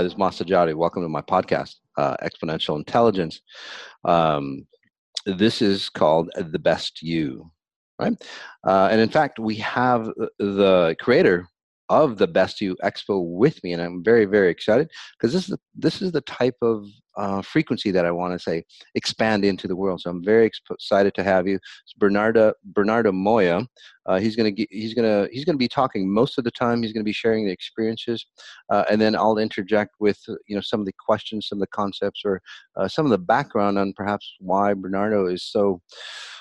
Hi, this is Masajari. Welcome to my podcast, uh, Exponential Intelligence. Um, this is called The Best You, right? Uh, and in fact, we have the creator of the Best You Expo with me, and I'm very, very excited because this is the, this is the type of uh, frequency that I want to say expand into the world. So I'm very excited to have you, it's Bernardo Bernardo Moya. Uh, he's gonna he's gonna he's gonna be talking most of the time. He's gonna be sharing the experiences, uh, and then I'll interject with you know some of the questions, some of the concepts, or uh, some of the background on perhaps why Bernardo is so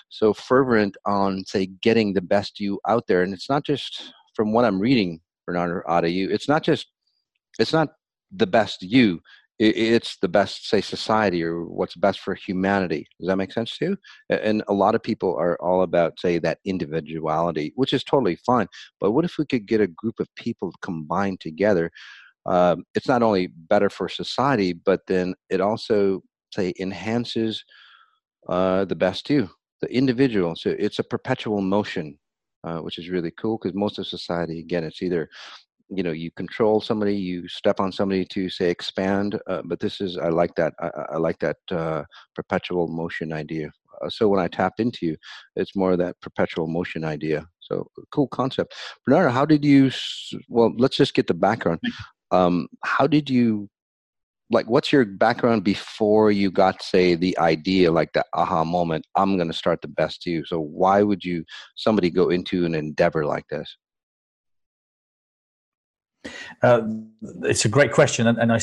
so fervent on say getting the best you out there. And it's not just from what I'm reading Of you. It's not just it's not the best you. It's the best, say, society or what's best for humanity. Does that make sense to you? And a lot of people are all about, say, that individuality, which is totally fine. But what if we could get a group of people combined together? Um, it's not only better for society, but then it also, say, enhances uh, the best you, the individual. So it's a perpetual motion uh, which is really cool because most of society, again, it's either you know you control somebody you step on somebody to say expand uh, but this is i like that i, I like that uh, perpetual motion idea. Uh, so when i tapped into you it's more of that perpetual motion idea. So cool concept. Bernardo how did you well let's just get the background. Um, how did you like what's your background before you got say the idea like the aha moment i'm going to start the best you so why would you somebody go into an endeavor like this? Uh, it's a great question and, and, i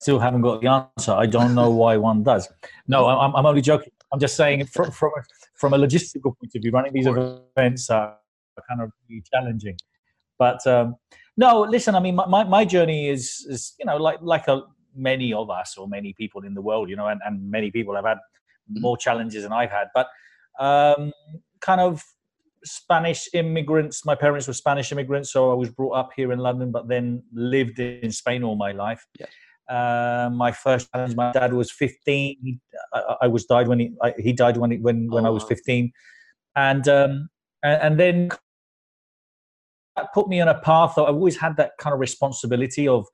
still haven't got the answer. I don't know why one does. No i'm, I'm only joking. I'm just saying from, from, a, from a logistical point of view running these events are kind of really challenging. But um, no listen i mean my, my journey is is you know like like a many of us or many people in the world, you know, and, and many people have had mm-hmm. more challenges than I've had. But um, kind of Spanish immigrants. My parents were Spanish immigrants, so I was brought up here in London, but then lived in Spain all my life. Yes. Uh, my first challenge, my dad was 15. I, I was died when he I, he died when he, when when oh, I was 15, and um, and, and then that put me on a path. I've always had that kind of responsibility of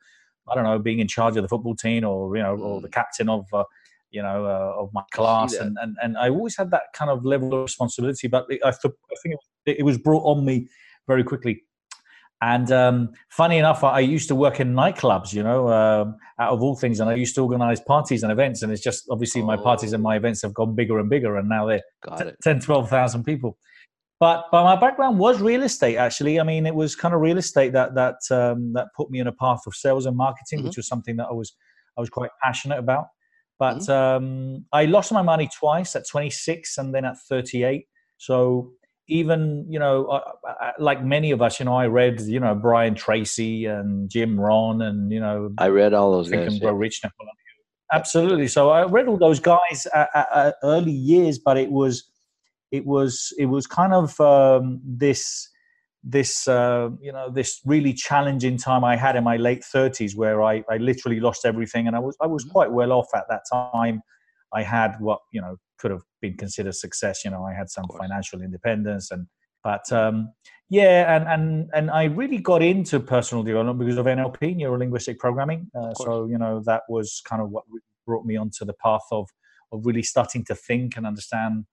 I don't know, being in charge of the football team or you know, or the mm. captain of uh, you know uh, of my class, and, and and I always had that kind of level of responsibility. But I, th- I think it, it was brought on me very quickly. And um, funny enough, I used to work in nightclubs, you know, um, out of all things, and I used to organize parties and events. And it's just obviously oh. my parties and my events have gone bigger and bigger, and now they're t- 10, 12,000 people but but my background was real estate actually i mean it was kind of real estate that that um, that put me in a path of sales and marketing mm-hmm. which was something that i was i was quite passionate about but mm-hmm. um, i lost my money twice at 26 and then at 38 so even you know like many of us you know i read you know brian tracy and jim rohn and you know i read all those guys yeah. rich absolutely so i read all those guys at, at, at early years but it was it was it was kind of um, this this uh, you know this really challenging time I had in my late 30s where I, I literally lost everything and I was I was mm-hmm. quite well off at that time. I had what you know could have been considered success. You know, I had some financial independence and but um, yeah, and and and I really got into personal development because of NLP, neuro linguistic programming. Uh, so you know that was kind of what brought me onto the path of of really starting to think and understand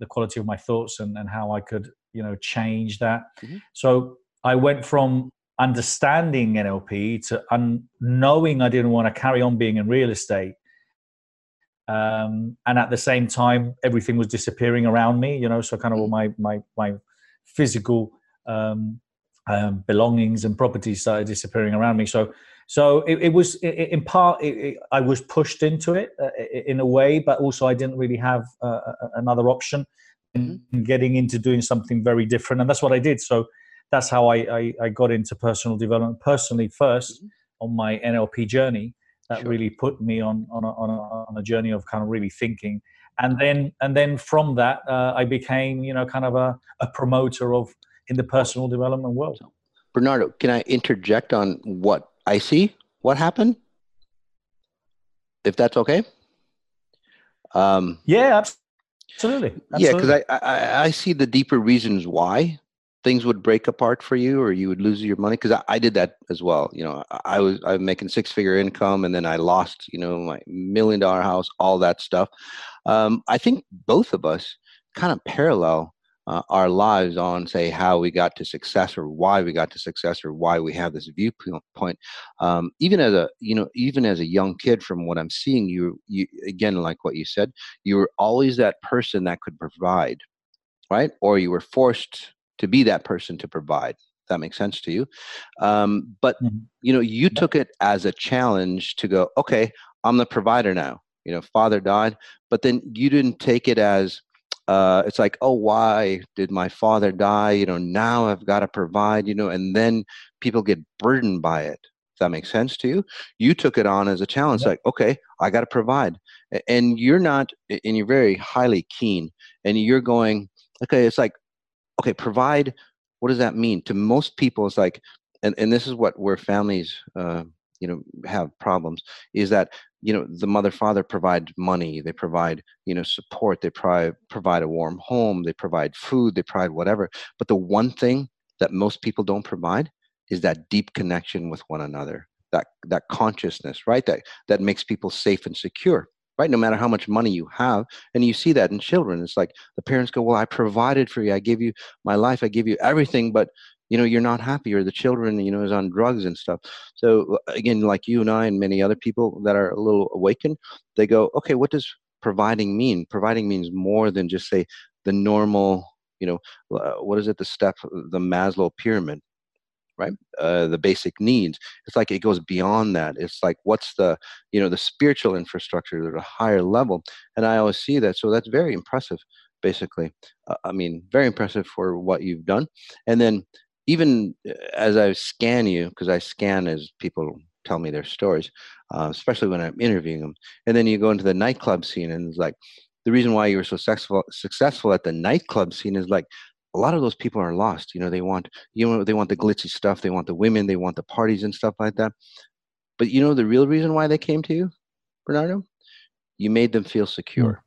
the quality of my thoughts and, and how I could, you know, change that. Mm-hmm. So I went from understanding NLP to un- knowing I didn't want to carry on being in real estate. Um, and at the same time, everything was disappearing around me, you know, so kind of all mm-hmm. my, my, my physical um, um, belongings and properties started disappearing around me. So so it, it was it, in part it, I was pushed into it uh, in a way, but also I didn't really have uh, another option in mm-hmm. getting into doing something very different, and that's what I did. So that's how I, I, I got into personal development personally 1st mm-hmm. on my NLP journey. That sure. really put me on on a, on a, on a journey of kind of really thinking and then and then from that uh, i became you know kind of a, a promoter of in the personal development world bernardo can i interject on what I see what happened. If that's okay. Um, yeah, absolutely. absolutely. Yeah, because I, I, I see the deeper reasons why things would break apart for you or you would lose your money because I, I, did that as well you know i was i'm making six figure income and then i lost you know my million dollar house all that stuff um, i think both of us kind of parallel uh, our lives on say how we got to success or why we got to success or why we have this viewpoint. Um, even as a you know even as a young kid from what i'm seeing you you again like what you said you were always that person that could provide right? Or you were forced to be that person to provide. That makes sense to you? Um, but mm-hmm. you know you took it as a challenge to go okay i'm the provider now. You know father died but then you didn't take it as uh, it's like, oh, why did my father die? You know, now I've got to provide, you know, and then people get burdened by it. If that makes sense to you? You took it on as a challenge, like, okay, I got to provide. And you're not, and you're very highly keen, and you're going, okay, it's like, okay, provide. What does that mean? To most people, it's like, and, and this is what where families uh, you know have problems is that you know the mother father provide money they provide you know support they provide provide a warm home they provide food they provide whatever. But the one thing that most people don't provide is that deep connection with one another that that consciousness right that that makes people safe and secure right? No matter how much money you have. And you see that in children. It's like the parents go well i provided for you. I gave you my life. I give you everything. But you know you're not happy or the children you know is on drugs and stuff. So uh, again like you and i and many other people that are a little awakened they go okay what does providing mean? Providing means more than just say the normal you know uh, what is it? The step the maslow pyramid right? Uh, the basic needs. It's like it goes beyond that. It's like what's the you know the spiritual infrastructure at a higher level? And i always see that. So that's very impressive basically. Uh, i mean very impressive for what you've done. And then even uh, as I scan you, because I scan as people tell me their stories, uh, especially when I'm interviewing them, and then you go into the nightclub scene, and it's like the reason why you were so successful successful at the nightclub scene is like a lot of those people are lost. You know, they want you know they want the glitzy stuff, they want the women, they want the parties and stuff like that. But you know the real reason why they came to you, Bernardo, you made them feel secure.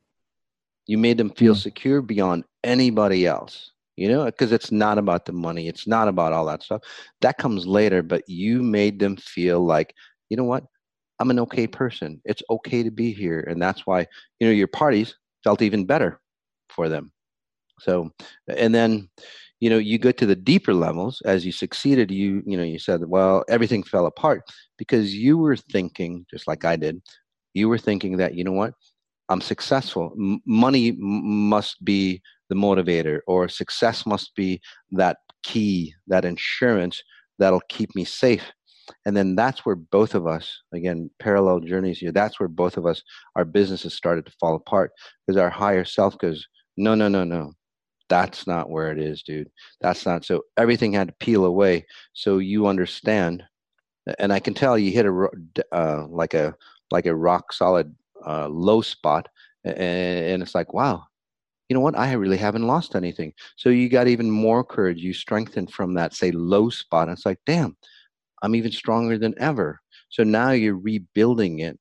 You made them feel secure beyond anybody else you know, because it's not about the money, it's not about all that stuff. That comes later, but you made them feel like, you know what, I'm an okay person. It's okay to be here, and that's why you know your parties felt even better for them. So, and then you know you get to the deeper levels as you succeeded you you know you said well everything fell apart because you were thinking just like i did you were thinking that you know what i'm successful. M- money m- must be the motivator or success must be that key that insurance that'll keep me safe. And then that's where both of us again parallel journeys here that's where both of us our businesses started to fall apart because our higher self goes no no no no. That's not where it is dude. That's not so everything had to peel away. So you understand and i can tell you hit a uh, like a like a rock solid uh, low spot and, and it's like wow you know what? I really haven't lost anything. So you got even more courage. You strengthen from that say low spot. And it's like damn i'm even stronger than ever. So now you're rebuilding it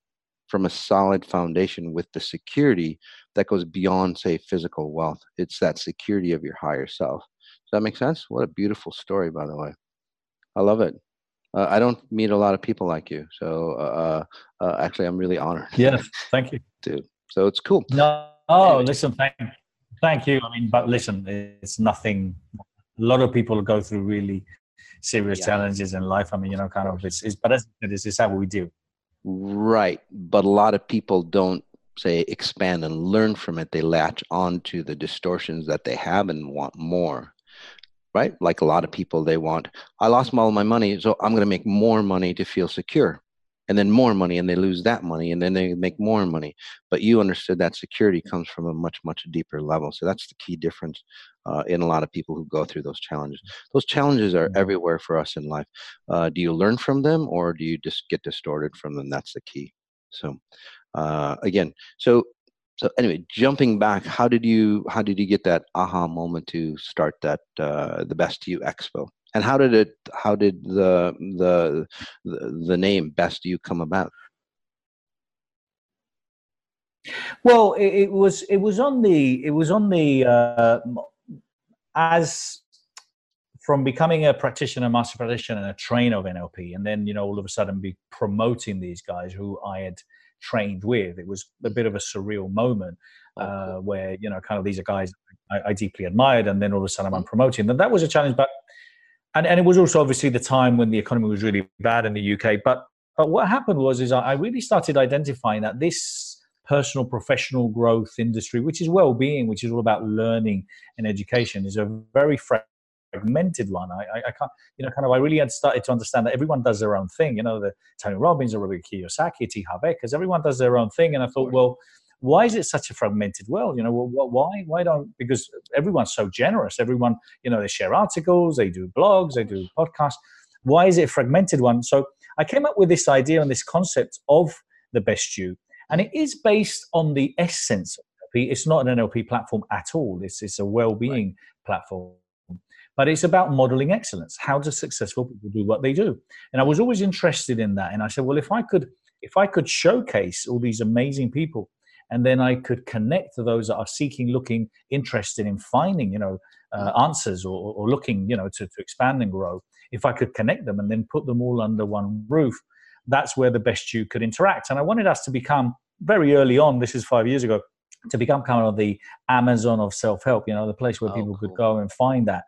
from a solid foundation with the security that goes beyond say physical wealth. It's that security of your higher self. Does that make sense? What a beautiful story by the way. I love it uh, i don't meet a lot of people like you so uh, uh, uh actually i'm really honored yes thank you dude so it's cool no oh listen thank Thank you. I mean, but listen, it's nothing. A lot of people go through really serious yeah. challenges in life. I mean, you know, kind of, it's, it's but as this is how we do. Right. But a lot of people don't say expand and learn from it. They latch on to the distortions that they have and want more. Right? Like a lot of people, they want, I lost all my money, so I'm going to make more money to feel secure. And then more money and they lose that money and then they make more money. But you understood that security comes from a much much deeper level. So that's the key difference uh, in a lot of people who go through those challenges. Those challenges are mm-hmm. everywhere for us in life. Uh, do you learn from them or do you just get distorted from them? That's the key. So uh, again so so anyway jumping back how did you how did you get that aha moment to start that uh, the best you expo and how did it? How did the the the, name Best You come about? Well, it, it, was it was on the it was on the uh, as from becoming a practitioner, master practitioner, and a trainer of NLP, and then you know all of a sudden be promoting these guys who I had trained with. It was a bit of a surreal moment oh, uh, where you know, kind of these are guys I, I, deeply admired, and then all of a sudden I'm mm. promoting them. That was a challenge, but and and it was also obviously the time when the economy was really bad in the UK. But but what happened was is I really started identifying that this personal professional growth industry, which is well-being, which is all about learning and education, is a very fragmented one. I, I, can't, you know, kind of, I really had started to understand that everyone does their own thing. You know, the Tony Robbins, or Robert Kiyosaki, T. Harv Ekers, everyone does their own thing. And I thought, well, why is it such a fragmented world? You know, well, why, why don't, because everyone's so generous. Everyone, you know, they share articles, they do blogs, they do podcasts. Why is it a fragmented one? So I came up with this idea and this concept of the best you. And it is based on the essence. It's not an NLP platform at all. It's, it's a well-being right. platform but it's about modeling excellence. How do successful people do what they do? And I was always interested in that. And I said, well, if I could, if I could showcase all these amazing people, and then I could connect to those that are seeking, looking, interested in finding, you know, uh, answers or, or, looking, you know, to, to expand and grow. If I could connect them and then put them all under one roof, that's where the best you could interact. And I wanted us to become very early on. This is five years ago to become kind of the Amazon of self help. You know, the place where oh, people cool. could go and find that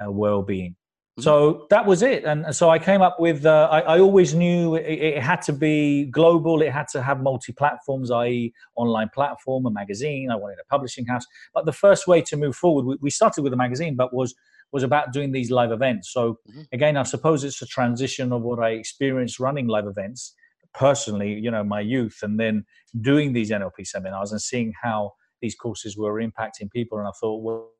well-being. Mm-hmm. So that was it, and so I came up with. Uh, I, I, always knew it, it, had to be global. It had to have multi-platforms, i.e., online platform, a magazine. I wanted a publishing house. But the first way to move forward, we, we started with a magazine, but was was about doing these live events. So mm-hmm. again, I suppose it's a transition of what I experienced running live events personally. You know, my youth, and then doing these NLP seminars and seeing how these courses were impacting people. And I thought, well,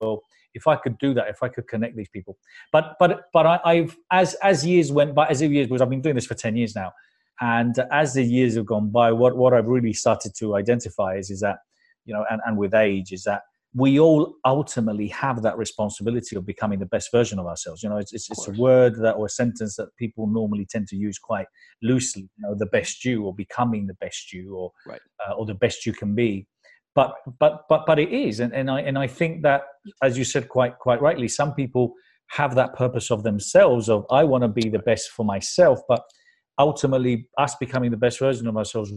well if I could do that, if I could connect these people. But but but I, have as as years went by, as the years because I've been doing this for ten years now, and as the years have gone by, what what I've really started to identify is is that you know, and and with age is that we all ultimately have that responsibility of becoming the best version of ourselves. You know, it's, it's, it's, a word that or a sentence that people normally tend to use quite loosely. You know, the best you or becoming the best you or right. uh, or the best you can be but but but but it is and, and i and i think that as you said quite quite rightly some people have that purpose of themselves of i want to be the best for myself but ultimately us becoming the best version of ourselves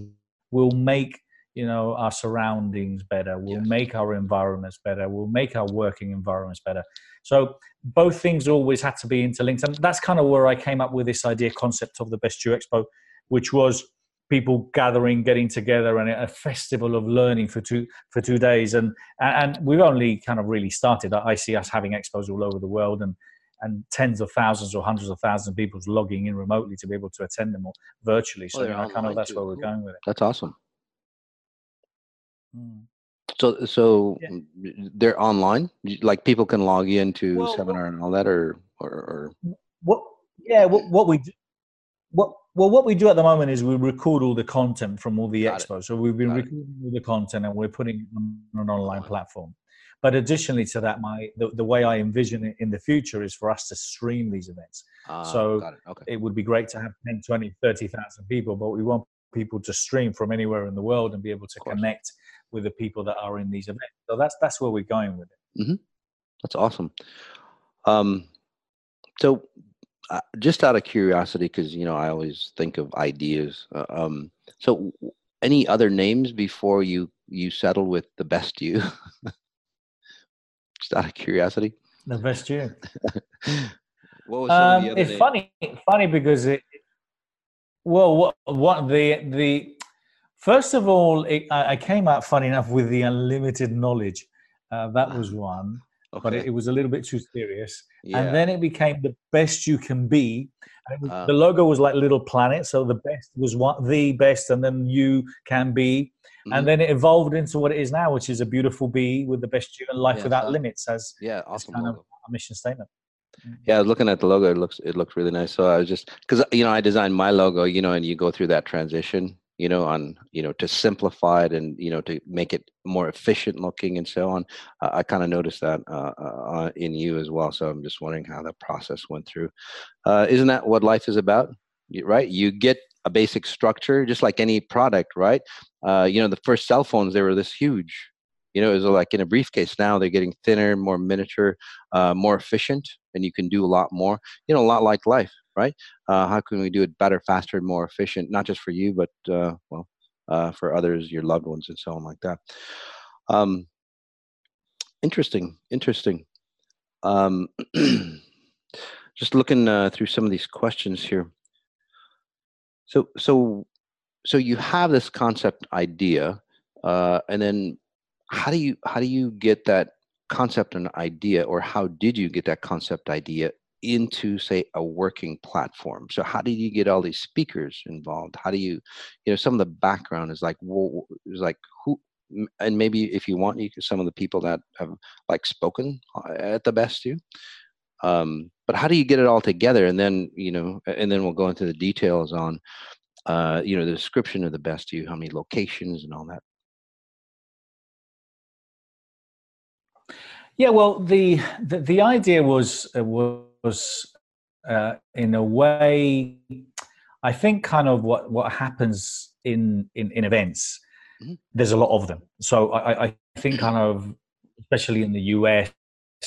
will make you know our surroundings better will yes. make our environments better will make our working environments better so both things always had to be interlinked and that's kind of where i came up with this idea concept of the best you expo which was people gathering, getting together, and a festival of learning for two for two days. And and we've only kind of really started. I see us having expos all over the world, and and tens of thousands or hundreds of thousands of people logging in remotely to be able to attend them or virtually. So well, kind of that's too. where we're going with it. That's awesome. Hmm. So, so yeah. they're online. Like people can log into well, seminar and all that, or or, or... what? Yeah, what, what we do, what well, what we do at the moment is we record all the content from all the Got expos. It. So we've been Got recording it. all the content and we're putting it on an online platform. But additionally to that, my the, the way I envision it in the future is for us to stream these events. Uh, so it. Okay. it. would be great to have 10, 20, 30,000 people, but we want people to stream from anywhere in the world and be able to connect with the people that are in these events. So that's that's where we're going with it. Mm-hmm. That's awesome. Um, so uh, just out of curiosity, because you know I always think of ideas. Uh, um, so, any other names before you you settle with the best you? just out of curiosity. The best you. what was um, it's names? funny, funny because it. Well, what what the the first of all, it, I came out funny enough with the unlimited knowledge. Uh, that was one okay. but it, it, was a little bit too serious. Yeah. And then it became the best you can be. Was, uh, the logo was like little planet, so the best was what the best, and then you can be. Mm-hmm. And then it evolved into what it is now, which is a beautiful bee with the best you and life yeah, without limits as yeah, awesome kind logo. of a mission statement. Mm. Yeah, looking at the logo, it looks it looks really nice. So I was just because you know I designed my logo, you know, and you go through that transition you know on you know to simplify it and you know to make it more efficient looking and so on uh, i kind of noticed that uh, uh, in you as well so i'm just wondering how that process went through. Uh, isn't that what life is about? Right? You get a basic structure just like any product right? Uh, you know the first cell phones they were this huge You know, it's like in a briefcase. Now, they're getting thinner, more miniature, uh, more efficient, and you can do a lot more. You know, a lot like life, right? Uh, how can we do it better, faster, more efficient? Not just for you, but uh, well, uh, for others, your loved ones, and so on like that. Um, interesting, interesting. Um, just looking uh, through some of these questions here. So, so, so you have this concept idea, uh, and then how do you how do you get that concept and idea, or how did you get that concept idea into say a working platform. So how do you get all these speakers involved? How do you you know some of the background is like well, is like who and maybe if you want you can, some of the people that have like spoken uh, at the best you um but how do you get it all together? And then you know and then we'll go into the details on uh you know the description of the best you how many locations and all that. Yeah well the the, the idea was uh, was uh, in a way i think kind of what what happens in in, in events mm-hmm. there's a lot of them. So I, I think kind of especially in the us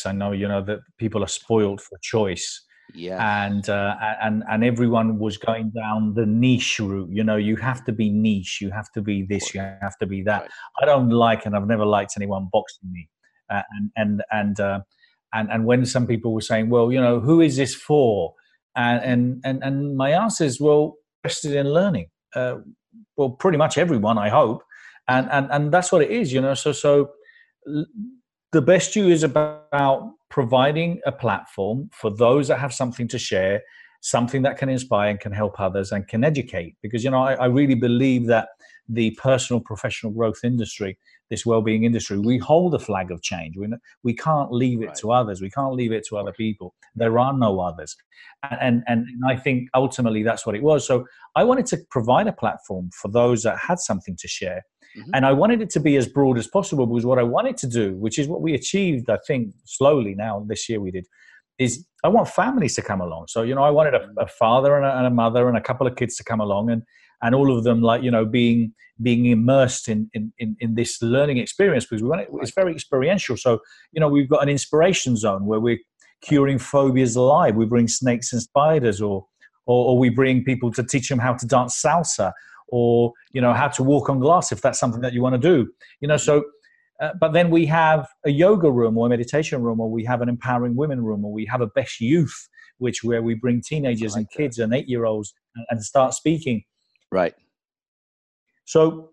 i know you know that people are spoiled for choice. Yeah. And uh, and and everyone was going down the niche route you know you have to be niche you have to be this you have to be that. Right. i don't like and i've never liked anyone boxing me. Uh, and and and uh, and and when some people were saying well you know who is this for? And and and, and my answer is well interested in learning. Uh, well pretty much everyone i hope. And and and that's what it is you know? So so the best you is about providing a platform for those that have something to share something that can inspire and can help others and can educate. Because you know I, I, really believe that the personal professional growth industry this well-being industry we hold a flag of change. We, we can't leave it right. to others. We can't leave it to other people. There are no others. And, and and i think ultimately that's what it was. So i wanted to provide a platform for those that had something to share Mm-hmm. And I wanted it to be as broad as possible because what I wanted to do, which is what we achieved, I think, slowly now this year we did, is I want families to come along. So, you know, I wanted a, a father and a, and a, mother and a couple of kids to come along and, and all of them like, you know, being, being immersed in, in, in, in this learning experience because we want it, it's very experiential. So, you know, we've got an inspiration zone where we're curing phobias live. We bring snakes and spiders or, or, or we bring people to teach them how to dance salsa or you know how to walk on glass if that's something that you want to do you know so uh, but then we have a yoga room or a meditation room or we have an empowering women room or we have a best youth which where we bring teenagers like and kids that. and eight year olds and, and start speaking right. So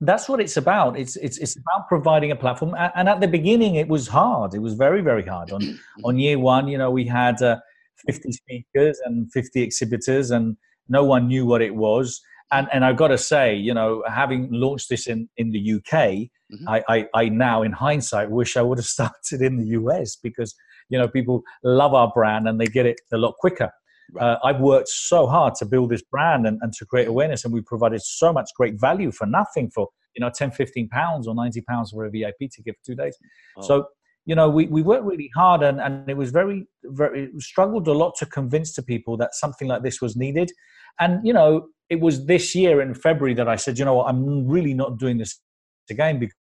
that's what it's about. It's it's it's about providing a platform. And at the beginning it was hard. It was very very hard. On on year one you know we had uh, 50 speakers and 50 exhibitors and no one knew what it was. And and I've got to say, you know, having launched this in in the UK, mm-hmm. I, I, I now in hindsight wish I would have started in the US because you know people love our brand and they get it a lot quicker. Right. Uh, I've worked so hard to build this brand and, and to create awareness, and we provided so much great value for nothing for you know 10, 15 pounds or 90 pounds for a VIP ticket for two days. Oh. So you know we, we worked really hard and, and it was very very struggled a lot to convince to people that something like this was needed and you know it was this year in February that I said, you know what, I'm really not doing this again because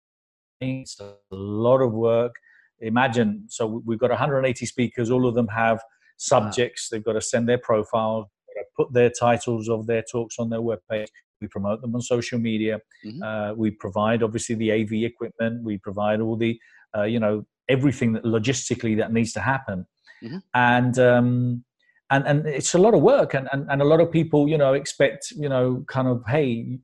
it's a lot of work. Imagine, so we've got 180 speakers, all of them have subjects, they've got to send their profiles, put their titles of their talks on their webpage. We promote them on social media. Mm-hmm. Uh, we provide obviously the AV equipment. We provide all the, uh, you know, everything that logistically that needs to happen. Mm-hmm. And um, and and it's a lot of work and, and, and a lot of people you know expect you know kind of hey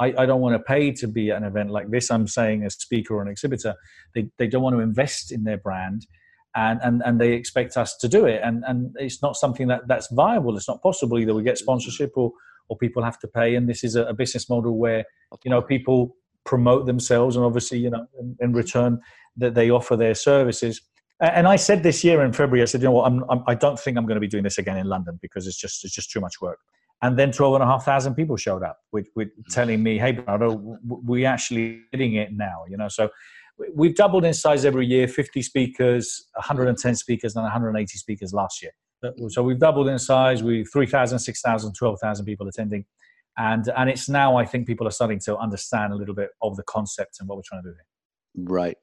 I, I don't want to pay to be at an event like this i'm saying a speaker or an exhibitor they, they don't want to invest in their brand and, and and they expect us to do it. And and it's not something that that's viable. It's not possible. Either we get mm-hmm. sponsorship or or people have to pay. And this is a, a business model where you know people promote themselves and obviously you know in, in mm-hmm. return that they offer their services. And I said this year in February, I said, you know what, I'm, I'm, I do not think I'm going to be doing this again in London because it's just it's just too much work. And then 12 and a half thousand people showed up with, with mm-hmm. telling me, hey, Bernardo, we actually getting it now, you know. So we've doubled in size every year 50 speakers, 110 speakers, and 180 speakers last year. So we've doubled in size. We've 3,000, 6,000, 12,000 people attending. and and it's now I think people are starting to understand a little bit of the concept and what we're trying to do here. Right.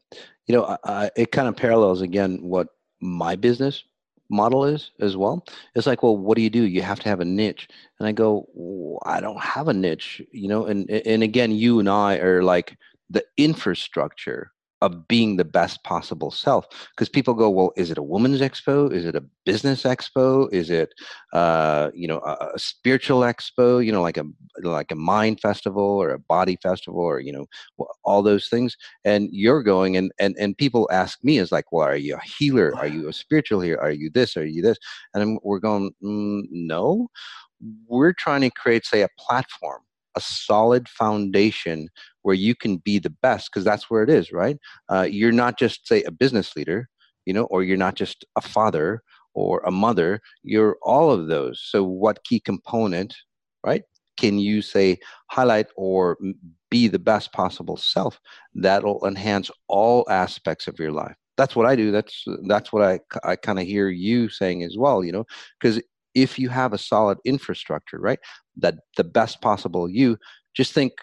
You know, I, it kind of parallels again what my business model is as well. It's like, well, what do you do? You have to have a niche. And I go, I don't have a niche, you know, and and again, you and I are like the infrastructure of being the best possible self because people go well is it a women's expo? Is it a business expo? Is it uh, you know a, a, spiritual expo? You know like a like a mind festival or a body festival or you know all those things. And you're going and and and people ask me is like well are you a healer? Are you a spiritual healer? Are you this? Are you this? And I'm, we're going mm, no. We're trying to create say a platform a solid foundation where you can be the best because that's where it is right? Uh, you're not just say a business leader you know or you're not just a father or a mother you're all of those. So what key component right can you say highlight or be the best possible self that'll enhance all aspects of your life? That's what i do. That's that's what i i kind of hear you saying as well you know because if you have a solid infrastructure, right? That the best possible you, just think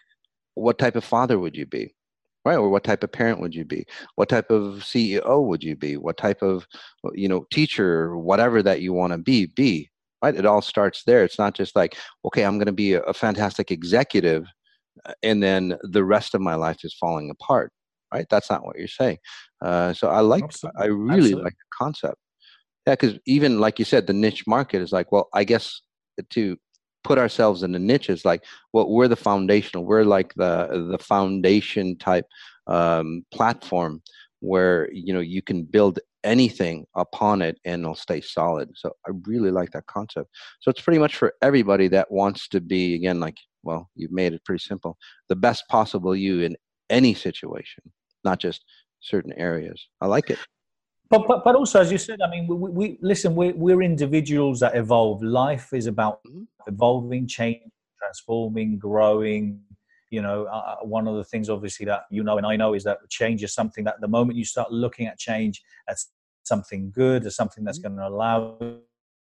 what type of father would you be? Right, or what type of parent would you be? What type of CEO would you be? What type of, you know, teacher, whatever that you want to be, be right. It all starts there. It's not just like, okay, I'm going to be a, a fantastic executive, uh, and then the rest of my life is falling apart. Right, that's not what you're saying. Uh, so I like, Absolutely. I really Absolutely. like the concept. Yeah, because even like you said, the niche market is like, well, I guess to put ourselves in the niche is like, well, we're the foundational, we're like the the foundation type um, platform where you know you can build anything upon it and it'll stay solid. So I really like that concept. So it's pretty much for everybody that wants to be again, like, well, you've made it pretty simple, the best possible you in any situation, not just certain areas. I like it. But, but, but also, as you said, I mean, we, we listen. We're, we're individuals that evolve. Life is about mm-hmm. evolving, changing, transforming, growing. You know, uh, uh, one of the things, obviously, that you know and I know is that change is something that the moment you start looking at change as something good, as something that's mm-hmm. going to allow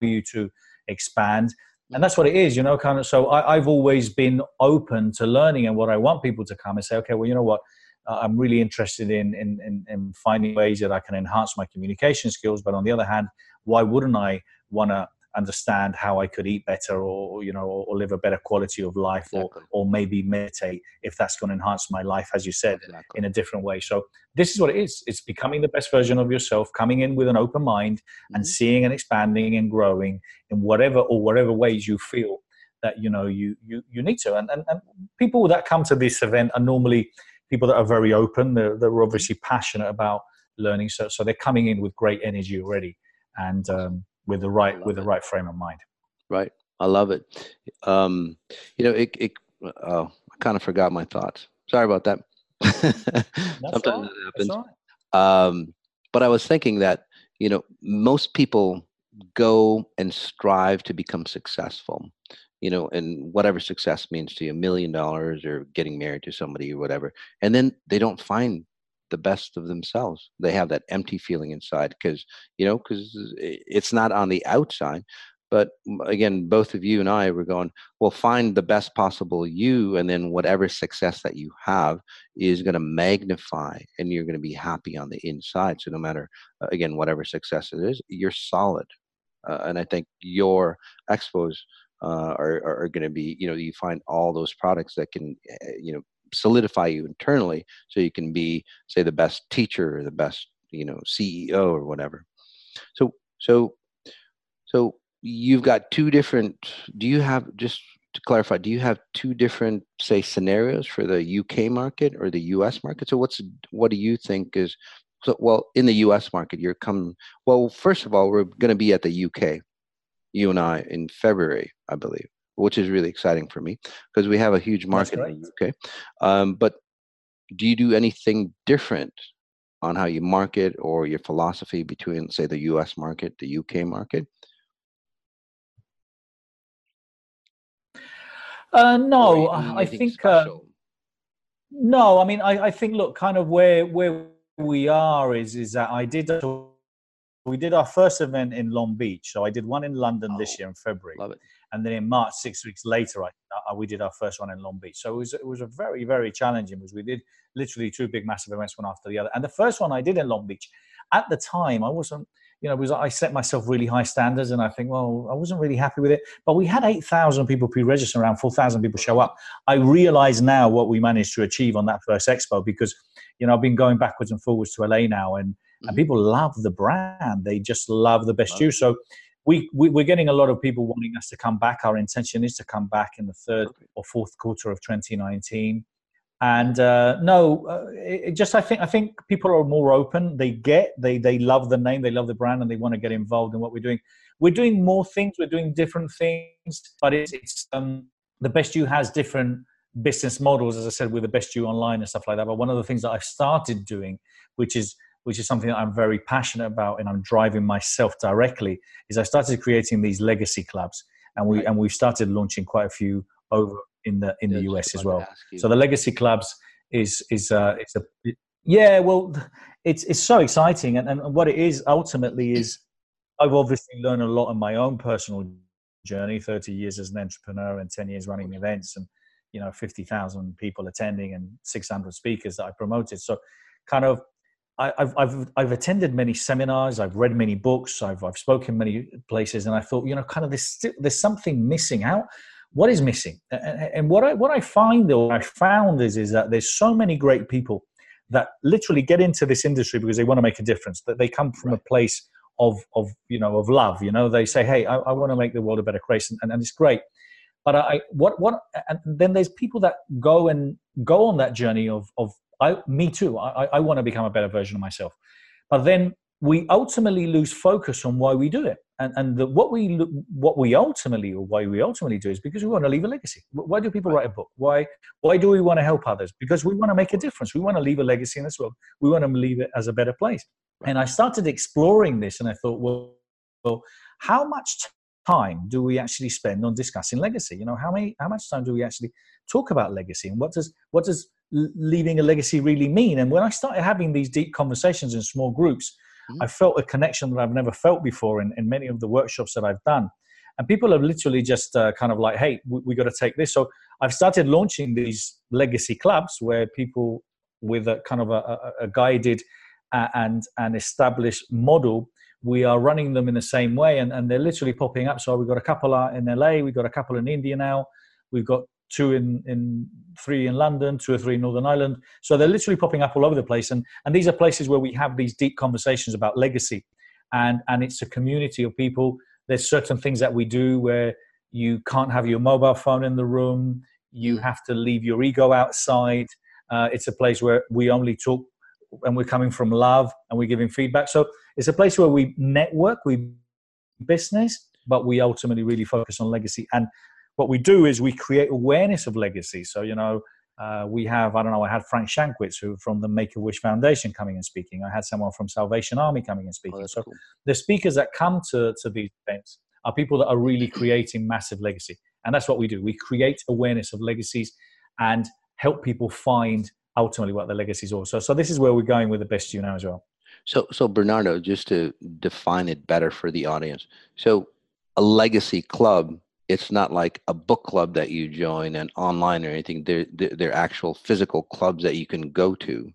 you to expand, and that's what it is. You know, kind of. So I, I've always been open to learning, and what I want people to come and say, okay, well, you know what I'm really interested in, in, in, in, finding ways that I can enhance my communication skills. But on the other hand, why wouldn't I want to understand how I could eat better or, you know, or, live a better quality of life exactly. or, or maybe meditate if that's going to enhance my life, as you said, exactly. in a different way. So this is what it is. It's becoming the best version of yourself, coming in with an open mind mm-hmm. and seeing and expanding and growing in whatever or whatever ways you feel that, you know, you, you, you need to. And, and, and people that come to this event are normally people that are very open. They're, they're obviously passionate about learning, so so they're coming in with great energy already, and um, with the right with it. the right frame of mind. Right, I love it. Um, you know, it. it oh, I kind of forgot my thoughts. Sorry about that. Sometimes right. it happens. Um, but I was thinking that you know most people go and strive to become successful you know, and whatever success means to you, a million dollars or getting married to somebody or whatever. And then they don't find the best of themselves. They have that empty feeling inside because, you know, because it's not on the outside. But again, both of you and I were going, well, find the best possible you, and then whatever success that you have is going to magnify, and you're going to be happy on the inside. So, no matter, uh, again, whatever success it is, you're solid. Uh, and I think your expos uh, are, are going to be, you know, you find all those products that can, eh, you know, solidify you internally so you can be, say, the best teacher or the best, you know, CEO or whatever. So, so, so you've got two different, do you have, just to clarify, do you have two different, say, scenarios for the UK market or the US market? So what's, what do you think is, so, well, in the US market, you're coming, well, first of all, we're going to be at the UK you and I in February, I believe, which is really exciting for me because we have a huge market in the UK. Um, but do you do anything different on how you market or your philosophy between, say, the US market, the UK market? Uh, no, I think. Uh, no, I mean, I, I think. Look, kind of where where we are is is that I did we did our first event in Long Beach. So I did one in London oh, this year in February. And then in March, six weeks later, I, I, we did our first one in Long Beach. So it was it was a very very challenging because we did literally two big massive events one after the other. And the first one I did in Long Beach, at the time I wasn't you know, was I set myself really high standards, and I think, well, I wasn't really happy with it. But we had eight thousand people pre-register, around four thousand people show up. I realize now what we managed to achieve on that first expo because, you know, I've been going backwards and forwards to LA now, and and mm-hmm. people love the brand. They just love the best juice. So. We, we, we're getting a lot of people wanting us to come back. Our intention is to come back in the third or fourth quarter of 2019 and uh, no uh, it, just i think i think people are more open they get they they love the name they love the brand and they want to get involved in what we're doing we're doing more things we're doing different things but it's, it's um, the best you has different business models as i said with the best you online and stuff like that but one of the things that i've started doing which is which is something that i'm very passionate about and i'm driving myself directly is i started creating these legacy clubs and we and we've started launching quite a few over in the in yeah, the US as well. So the legacy clubs is is uh, it's a yeah. Well, it's it's so exciting, and and what it is ultimately is I've obviously learned a lot in my own personal journey. Thirty years as an entrepreneur and ten years running events, and you know fifty thousand people attending and six hundred speakers that I promoted. So kind of I've, I've, I've attended many seminars, I've read many books, I've, I've spoken many places, and I thought, you know, kind of there's, there's something missing. out. what is missing? And what I what I find or I found is is that there's so many great people that literally get into this industry because they want to make a difference. That they come from a place of of you know of love. You know, they say, "Hey, I, I want to make the world a better place," and, and it's great. But I what what and then there's people that go and go on that journey of of I me too. I I want to become a better version of myself. But then we ultimately lose focus on why we do it. And and the, what we what we ultimately or why we ultimately do is because we want to leave a legacy. Why do people write a book? Why why do we want to help others? Because we want to make a difference. We want to leave a legacy in this world. We want to leave it as a better place. And i started exploring this and i thought well, well how much time do we actually spend on discussing legacy? You know how many how much time do we actually talk about legacy? And what does what does leaving a legacy really mean and when i started having these deep conversations in small groups Mm-hmm. I felt a connection that I've never felt before in, in many of the workshops that I've done. And people have literally just uh, kind of like, hey, we, we got to take this. So I've started launching these legacy clubs where people with a kind of a, a, a guided uh, and an established model we are running them in the same way and, and they're literally popping up so we've got a couple in la we've got a couple in india now we've got two in, in three in London, two or three in Northern Ireland. So they're literally popping up all over the place. And, and these are places where we have these deep conversations about legacy. And, and it's a community of people. There's certain things that we do where you can't have your mobile phone in the room. You mm. have to leave your ego outside. Uh, it's a place where we only talk and we're coming from love and we're giving feedback. So it's a place where we network, we business, but we ultimately really focus on legacy. And what we do is we create awareness of legacy. So, you know, uh, we have, I don't know, I had Frank Shankwitz who from the Make a Wish Foundation coming and speaking. I had someone from Salvation Army coming and speaking. Oh, so cool. the speakers that come to, to these events are people that are really creating massive legacy. And that's what we do. We create awareness of legacies and help people find ultimately what the legacies are. So, so this is where we're going with the best you know as well. So, so Bernardo, just to define it better for the audience. So a legacy club it's not like a book club that you join and online or anything. They're, they're actual physical clubs that you can go to.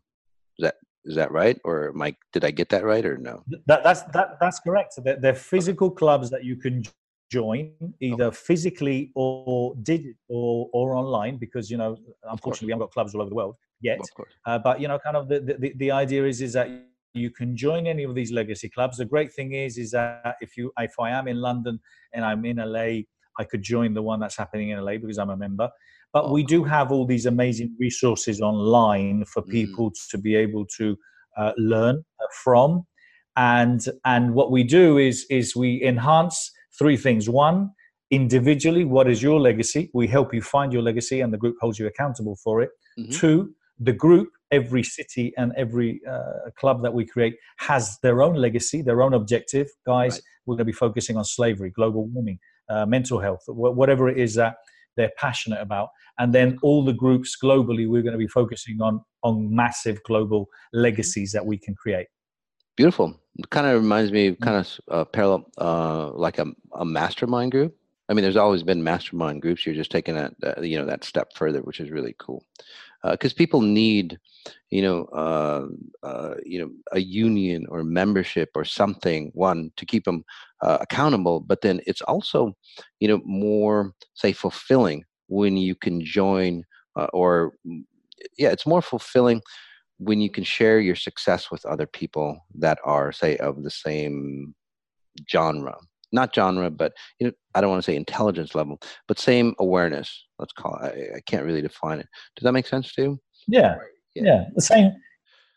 Is that is that right, or Mike? Did I get that right, or no? That, that's that, that's correct. They're, they're physical clubs that you can join either physically or did or or online because you know unfortunately we haven't got clubs all over the world yet. Uh, but you know, kind of the, the the idea is is that you can join any of these legacy clubs. The great thing is is that if you if I am in London and I'm in LA I could join the one that's happening in LA because I'm a member. But we do have all these amazing resources online for mm. people mm. to be able to uh, learn uh, from. And and what we do is is we enhance three things. One, individually, what is your legacy? We help you find your legacy, and the group holds you accountable for it. Mm-hmm. Two, the group, every city and every uh, club that we create has their own legacy, their own objective. Guys, right. we're going to be focusing on slavery, global warming, uh, mental health, whatever it is that they're passionate about. And then all the groups globally, we're going to be focusing on on massive global legacies that we can create. Beautiful. It kind of reminds me, kind of uh, parallel, uh, like a, a mastermind group. I mean, there's always been mastermind groups. You're just taking that, uh, you know, that step further, which is really cool. Because uh, people need, you know, uh, uh, you know, a union or membership or something. One to keep them uh, accountable, but then it's also, you know, more say fulfilling when you can join uh, or, mm, yeah, it's more fulfilling when you can share your success with other people that are say of the same genre not genre, but you know, I don't want to say intelligence level, but same awareness. Let's call it. I, I can't really define it. Does that make sense to you? Yeah. yeah, yeah, the same.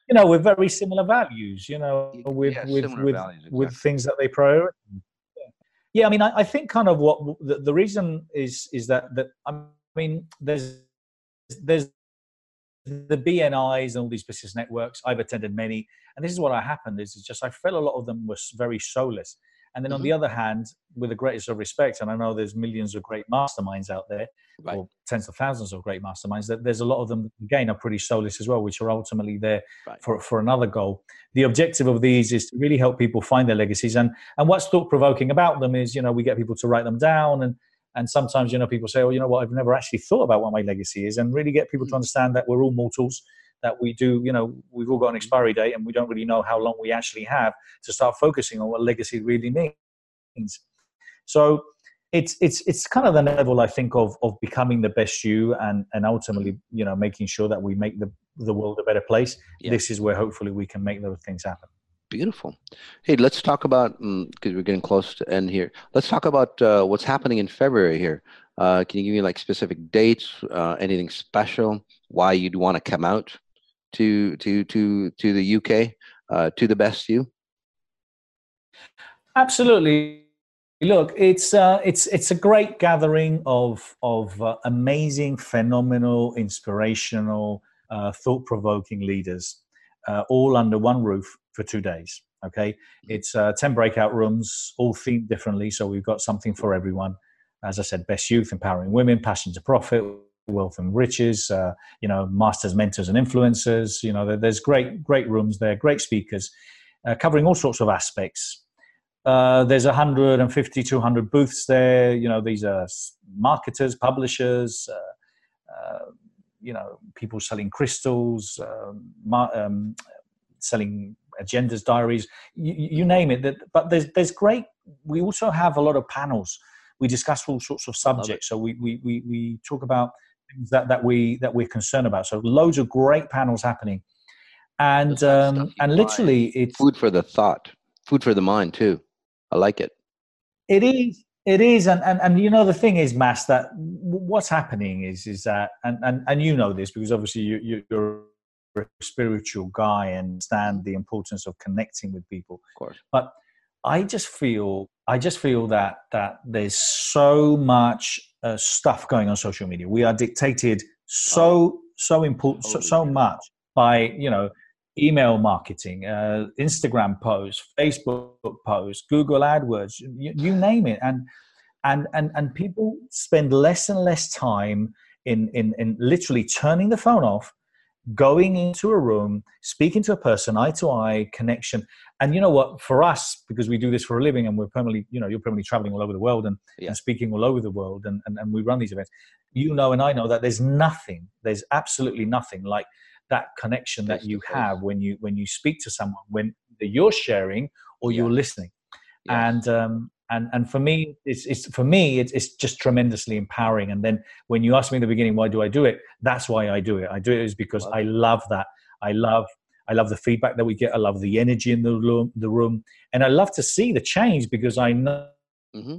You know, with very similar values. You know, with yeah, with with, values, exactly. with things that they prioritize. Yeah. yeah, I mean, I, I think kind of what the, the reason is is that that I mean, there's there's the BNIs and all these business networks. I've attended many, and this is what I happened is just I felt a lot of them were very soulless. And then mm-hmm. on the other hand, with the greatest of respect, and I know there's millions of great masterminds out there, right. or tens of thousands of great masterminds, that there's a lot of them, again, are pretty soulless as well, which are ultimately there right. for, for another goal. The objective of these is to really help people find their legacies. And, and what's thought provoking about them is, you know, we get people to write them down and and sometimes, you know, people say, oh, you know what, I've never actually thought about what my legacy is, and really get people to mm. understand that we're all mortals, that we do, you know, we've all got an mm. expiry date and we don't really know how long we actually have to start focusing on what legacy really means. So it's it's it's kind of the level I think of of becoming the best you and and ultimately, you know, making sure that we make the the world a better place. Yeah. This is where hopefully we can make those things happen. Beautiful. Hey, let's talk about because mm, we're getting close to end here. Let's talk about uh, what's happening in February here. Uh, can you give me like specific dates? Uh, anything special? Why you'd want to come out to to to to the UK uh, to the best you? Absolutely. Look, it's uh, it's it's a great gathering of of uh, amazing, phenomenal, inspirational, thought provoking leaders, all under one roof for two days. Okay, it's uh, ten breakout rooms, all themed differently, so we've got something for everyone. As I said, best youth, empowering women, passion to profit, wealth and riches. Uh, you know, masters, mentors, and influencers. You know, there's great great rooms there, great speakers, uh, covering all sorts of aspects. Uh, there's 150, 200 booths there. You know, these are marketers, publishers, uh, uh, you know, people selling crystals, um, um, selling agendas, diaries, you, you name it. But there's there's great. We also have a lot of panels. We discuss all sorts of subjects. So we, we we we talk about things that that we that we're concerned about. So loads of great panels happening, and um, and literally it's food for the thought, food for the mind too. I like it. It is. It is, and, and and you know the thing is, Mas, that what's happening is is that, and and, and you know this because obviously you, you're a spiritual guy and understand the importance of connecting with people. Of course. But I just feel I just feel that that there's so much uh, stuff going on social media. We are dictated so oh. so important so, so much by you know email marketing, uh, Instagram posts, Facebook posts, Google AdWords, you, you name it, and and and and people spend less and less time in in in literally turning the phone off going into a room, speaking to a person, eye to eye connection. And you know what? For us, because we do this for a living and we're permanently, you know, you're permanently traveling all over the world and, yeah. and speaking all over the world and, and, and we run these events. You know, and I know that there's nothing, there's absolutely nothing like that connection that you have when you when you speak to someone when you're sharing or yeah. you're listening. And um, and and for me it's, it's for me it's, it's just tremendously empowering. And then when you ask me in the beginning why do i do it? That's why i do it. I do it is because wow. i love that. I love i love the feedback that we get. I love the energy in the room the room. And i love to see the change because i know mm-hmm.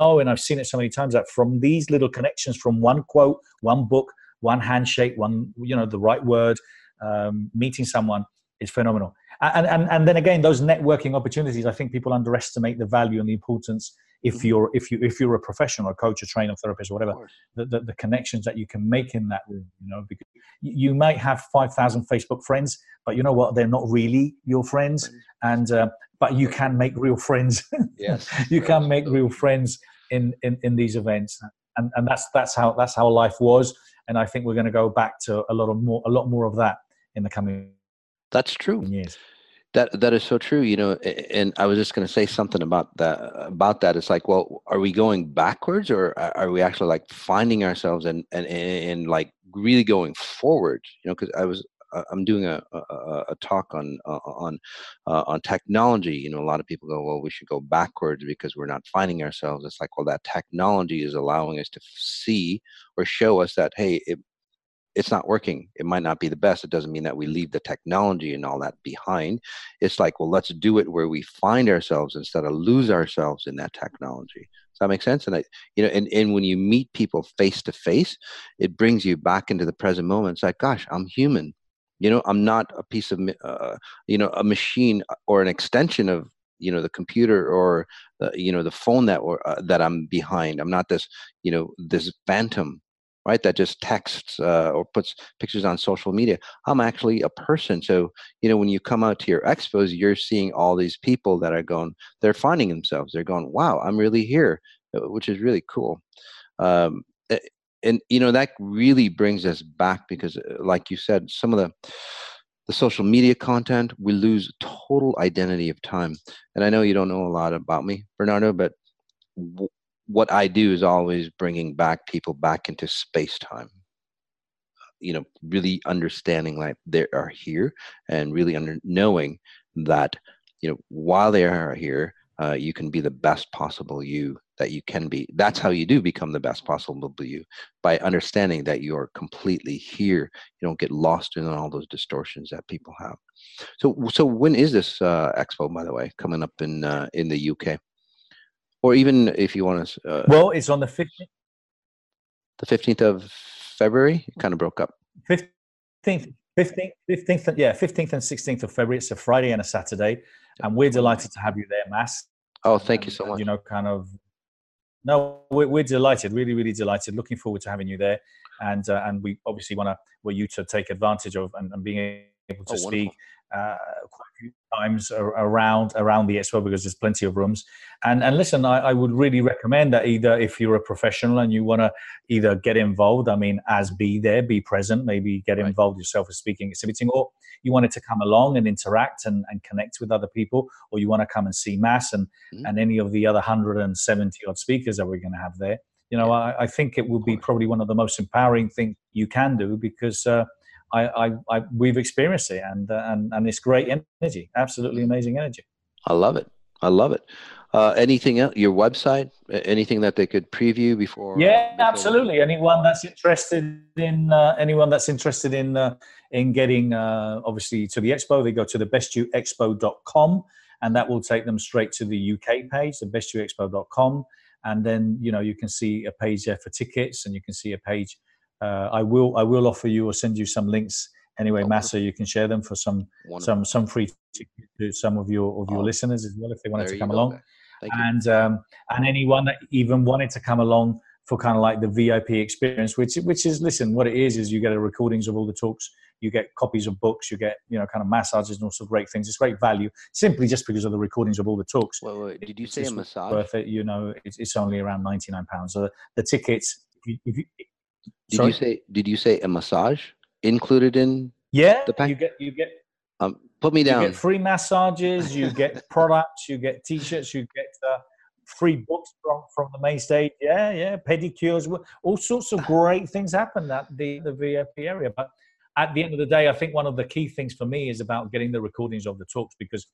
oh and i've seen it so many times that from these little connections from one quote one book one handshake one you know the right word um, meeting someone is phenomenal and, and and then again those networking opportunities i think people underestimate the value and the importance if mm-hmm. you're if you if you're a professional a coach a trainer therapist or whatever the, the, the, connections that you can make in that room you know because you might have 5000 facebook friends but you know what? They're not really your friends and uh, but you can make real friends. Yes you can make real friends in, in in these events and and that's that's how that's how life was and i think we're going to go back to a lot of more a lot more of that in the coming that's true. Yes. That that is so true. You know, and I was just going to say something about that. About that, it's like, well, are we going backwards, or are we actually like finding ourselves and and and like really going forward? You know, because I was I'm doing a, a, a talk on uh, on uh, on technology. You know, a lot of people go, "Well, we should go backwards because we're not finding ourselves." It's like, well, that technology is allowing us to see or show us that, hey, it, it's not working. It might not be the best. It doesn't mean that we leave the technology and all that behind. It's like, well, let's do it where we find ourselves instead of lose ourselves in that technology. Does that make sense? And I, you know, and, and when you meet people face to face, it brings you back into the present moment. It's like, gosh, I'm human. You know, I'm not a piece of, uh, you know, a machine or an extension of, you know, the computer or, the, you know, the phone that or uh, that I'm behind. I'm not this, you know, this phantom right that just texts uh, or puts pictures on social media. I'm actually a person so you know when you come out to your expos you're seeing all these people that are going they're finding themselves. They're going wow i'm really here uh, which is really cool. Um, and you know that really brings us back because uh, like you said some of the the social media content we lose total identity of time. And i know you don't know a lot about me bernardo but what I do is always bringing back people back into space time. You know, really understanding like they are here and really under knowing that you know while they are here, uh, you can be the best possible you that you can be. That's how you do become the best possible you by understanding that you are completely here. You don't get lost in all those distortions that people have. So, so when is this uh, expo, by the way, coming up in uh, in the UK? Or even if you want to. Uh, well, it's on the fifteenth. The fifteenth of February. It kind of broke up. Fifteenth, fifteenth, fifteenth. Yeah, fifteenth and sixteenth of February. It's a Friday and a Saturday, and we're delighted to have you there, Mass. Oh, thank you so much. You know, kind of. No, we're, we're delighted. Really, really delighted. Looking forward to having you there, and uh, and we obviously want to want you to take advantage of and, and being able to oh, speak uh, quite a few times around around the expo because there's plenty of rooms. And and listen, I, I would really recommend that either if you're a professional and you want to either get involved, I mean, as be there, be present, maybe get right. involved yourself as speaking, exhibiting, or you wanted to come along and interact and, and connect with other people, or you want to come and see mass and mm-hmm. and any of the other 170 odd speakers that we're going to have there. You know, yeah. I, I, think it will be probably one of the most empowering things you can do because. Uh, I, I, I we've experienced it, and uh, and and it's great energy, absolutely amazing energy. I love it. I love it. Uh, anything else? Your website? Anything that they could preview before? Yeah, before absolutely. Anyone that's interested in uh, anyone that's interested in uh, in getting uh, obviously to the expo, they go to the bestyouexpo.com, and that will take them straight to the UK page, the bestyouexpo.com, and then you know you can see a page there for tickets, and you can see a page uh, I will I will offer you or send you some links anyway, oh, Massa. You can share them for some Wonderful. some some free to some of your of your oh, listeners as well if they wanted to come along. and um, and anyone that even wanted to come along for kind of like the VIP experience, which which is listen, what it is is you get a recordings of all the talks, you get copies of books, you get you know kind of massages and all sorts of great things. It's great value simply just because of the recordings of all the talks. Wait, wait, did you say a massage? Worth it, you know. It's, it's only around ninety nine pounds. So the, the tickets, if you, if you, did Sorry? you say? Did you say a massage included in? Yeah, the pack? you get you get. Um, put me down. You get free massages. You get products. You get T-shirts. You get uh, free books from from the main stage. Yeah, yeah, pedicures. All sorts of great things happen at the the VIP area. But at the end of the day, I think one of the key things for me is about getting the recordings of the talks because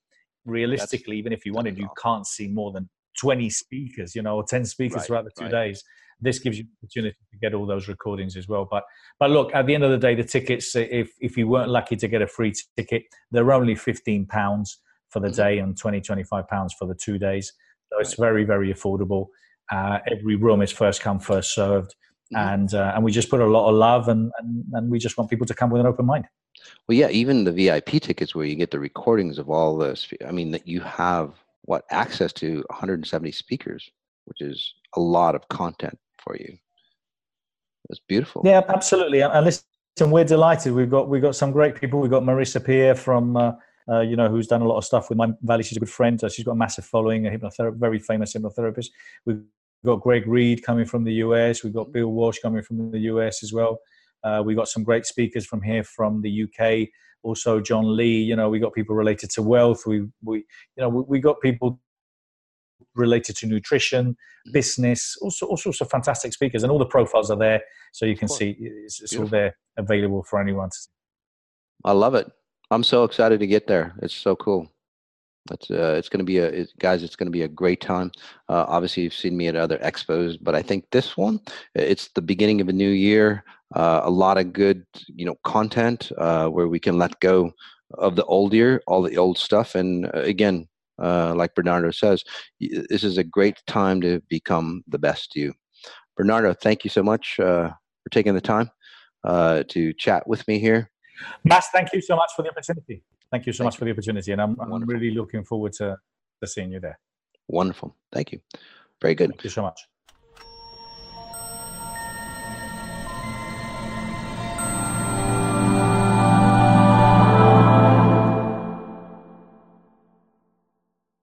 realistically, That's, even if you wanted, you can't see more than 20 speakers, you know, or 10 speakers right, throughout the two right. days this gives you the opportunity to get all those recordings as well. But but look, at the end of the day, the tickets, if if you weren't lucky to get a free ticket, they're only fifteen pounds for the mm-hmm. day and 20 25 pounds for the two days. So it's very very affordable. Uh, every room is first come first served. Mm-hmm. And uh, and we just put a lot of love and, and and we just want people to come with an open mind. Well, yeah, even the VIP tickets where you get the recordings of all this. I mean, that you have what access to 170 speakers, which is a lot of content for you. It's beautiful. Yeah, absolutely. And listen, we're delighted. We've got we've got some great people. We've got Marisa Peer from uh, uh, you know who's done a lot of stuff with my Valley. She's a good friend. Uh, she's got a massive following. A hypnotherapist, very famous hypnotherapist. We've got Greg Reid coming from the US. We've got Bill Walsh coming from the US as well. Uh, we've got some great speakers from here from the UK. also John Lee. You know, we got people related to wealth. We we you know we, we got people related to nutrition, mm. business, also all sorts of fantastic speakers, and all the profiles are there, so you can see it's, it's all there available for anyone to see. I love it. I'm so excited to get there. It's so cool. It's uh, it's going to be a it, guys. It's going to be a great time. Uh, obviously, you've seen me at other expos, but I think this one, it's the beginning of a new year. Uh, a lot of good, you know, content uh, where we can let go of the old year, all the old stuff, and uh, again, uh, like Bernardo says, this is a great time to become the best you. Bernardo, thank you so much for taking the time to chat with me here. Mass, thank you so much for the opportunity. Thank you so Thank much you. for the opportunity, and I'm, I'm really looking forward to, to seeing you there. Wonderful. Thank you. Very good. Thank you so much.